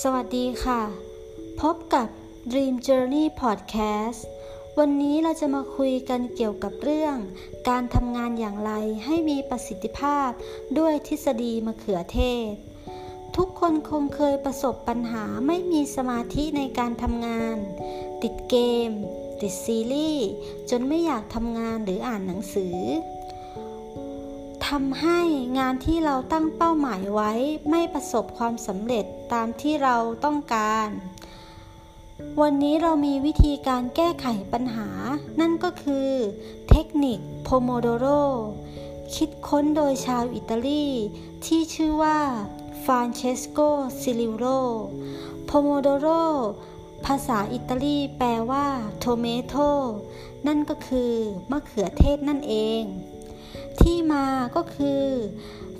สวัสดีค่ะ พบกับ Dream Journey Podcast วันนี้เราจะมาคุยกันเกี่ยวกับเรื่อง การทำงานอย่างไรให้มีประสิทธิภาพด้วยทฤษฎีมะเขือเทศ ทุกคนคงเคยประสบปัญหาไม่มีสมาธิในการทำงาน ติดเกม ติดซีรีส์จนไม่อยากทำงานหรืออ่านหนังสือ ทำให้งานที่เราตั้งเป้าหมายไว้ไม่ประสบความสำเร็จตามที่เราต้องการ วันนี้เรามีวิธีการแก้ไขปัญหา นั่นก็คือเทคนิค Pomodoro คิดค้นโดยชาวอิตาลี ที่ชื่อว่า Francesco Cirillo Pomodoro ภาษาอิตาลีแปลว่า tomato นั่นก็คือมะเขือเทศนั่นเอง มาก็คือ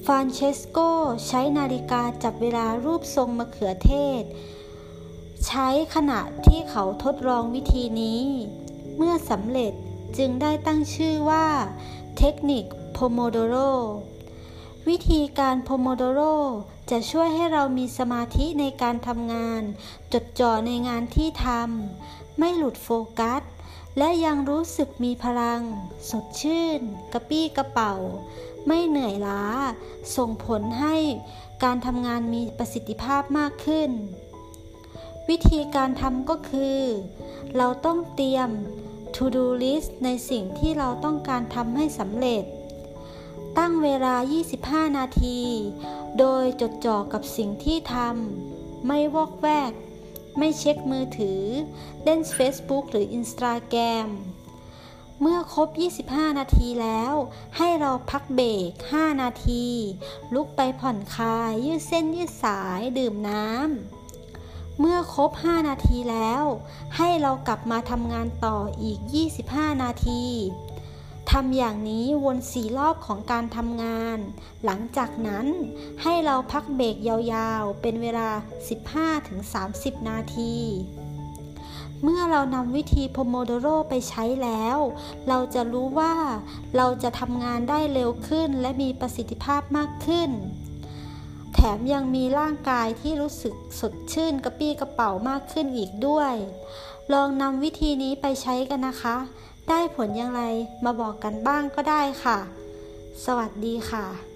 ฟานเชสโกใช้นาฬิกาจับเวลารูปทรงมะเขือเทศ ใช้ขณะที่เขาทดลองวิธีนี้ เมื่อสำเร็จจึงได้ตั้งชื่อว่า เทคนิคโพโมโดโรวิธีการโพโมโดโรจะช่วยให้เรามีสมาธิในการทำงาน จดจ่อในงานที่ทำไม่หลุดโฟกัส และยังรู้สึกมีพลัง สดชื่น กระปี้กระเป๋า ไม่เหนื่อยล้า ส่งผลให้การทำงานมีประสิทธิภาพมากขึ้น วิธีการทำก็คือ เราต้องเตรียม to do list ในสิ่งที่เราต้องการทำให้สำเร็จ ตั้งเวลา 25 นาที โดยจดจ่อกับสิ่งที่ทำ ไม่วอกแวก ไม่เช็คมือถือ เล่น Facebook หรือ Instagram เมื่อครบ 25 นาทีแล้ว ให้เราพักเบรก 5 นาที ลุกไปผ่อนคลาย ยืดเส้นยืดสาย ดื่มน้ำ เมื่อครบ 5 นาทีแล้ว ให้เรากลับมาทำงานต่ออีก 25 นาที ทำอย่างนี้วนสี่รอบของการทำงาน หลังจากนั้นให้เราพักเบรกยาวๆ เป็นเวลา 15-30 นาที เมื่อเรานำวิธีโพโมโดโรไปใช้แล้ว เราจะรู้ว่าเราจะทำงานได้เร็วขึ้นและมีประสิทธิภาพมากขึ้น แถมยังมีร่างกายที่รู้สึกสดชื่นกระปี้กระเป๋ามากขึ้นอีกด้วย ลองนำวิธีนี้ไปใช้กันนะคะ ได้ผลอย่างไรมาบอกกันบ้างก็ได้ค่ะ สวัสดีค่ะ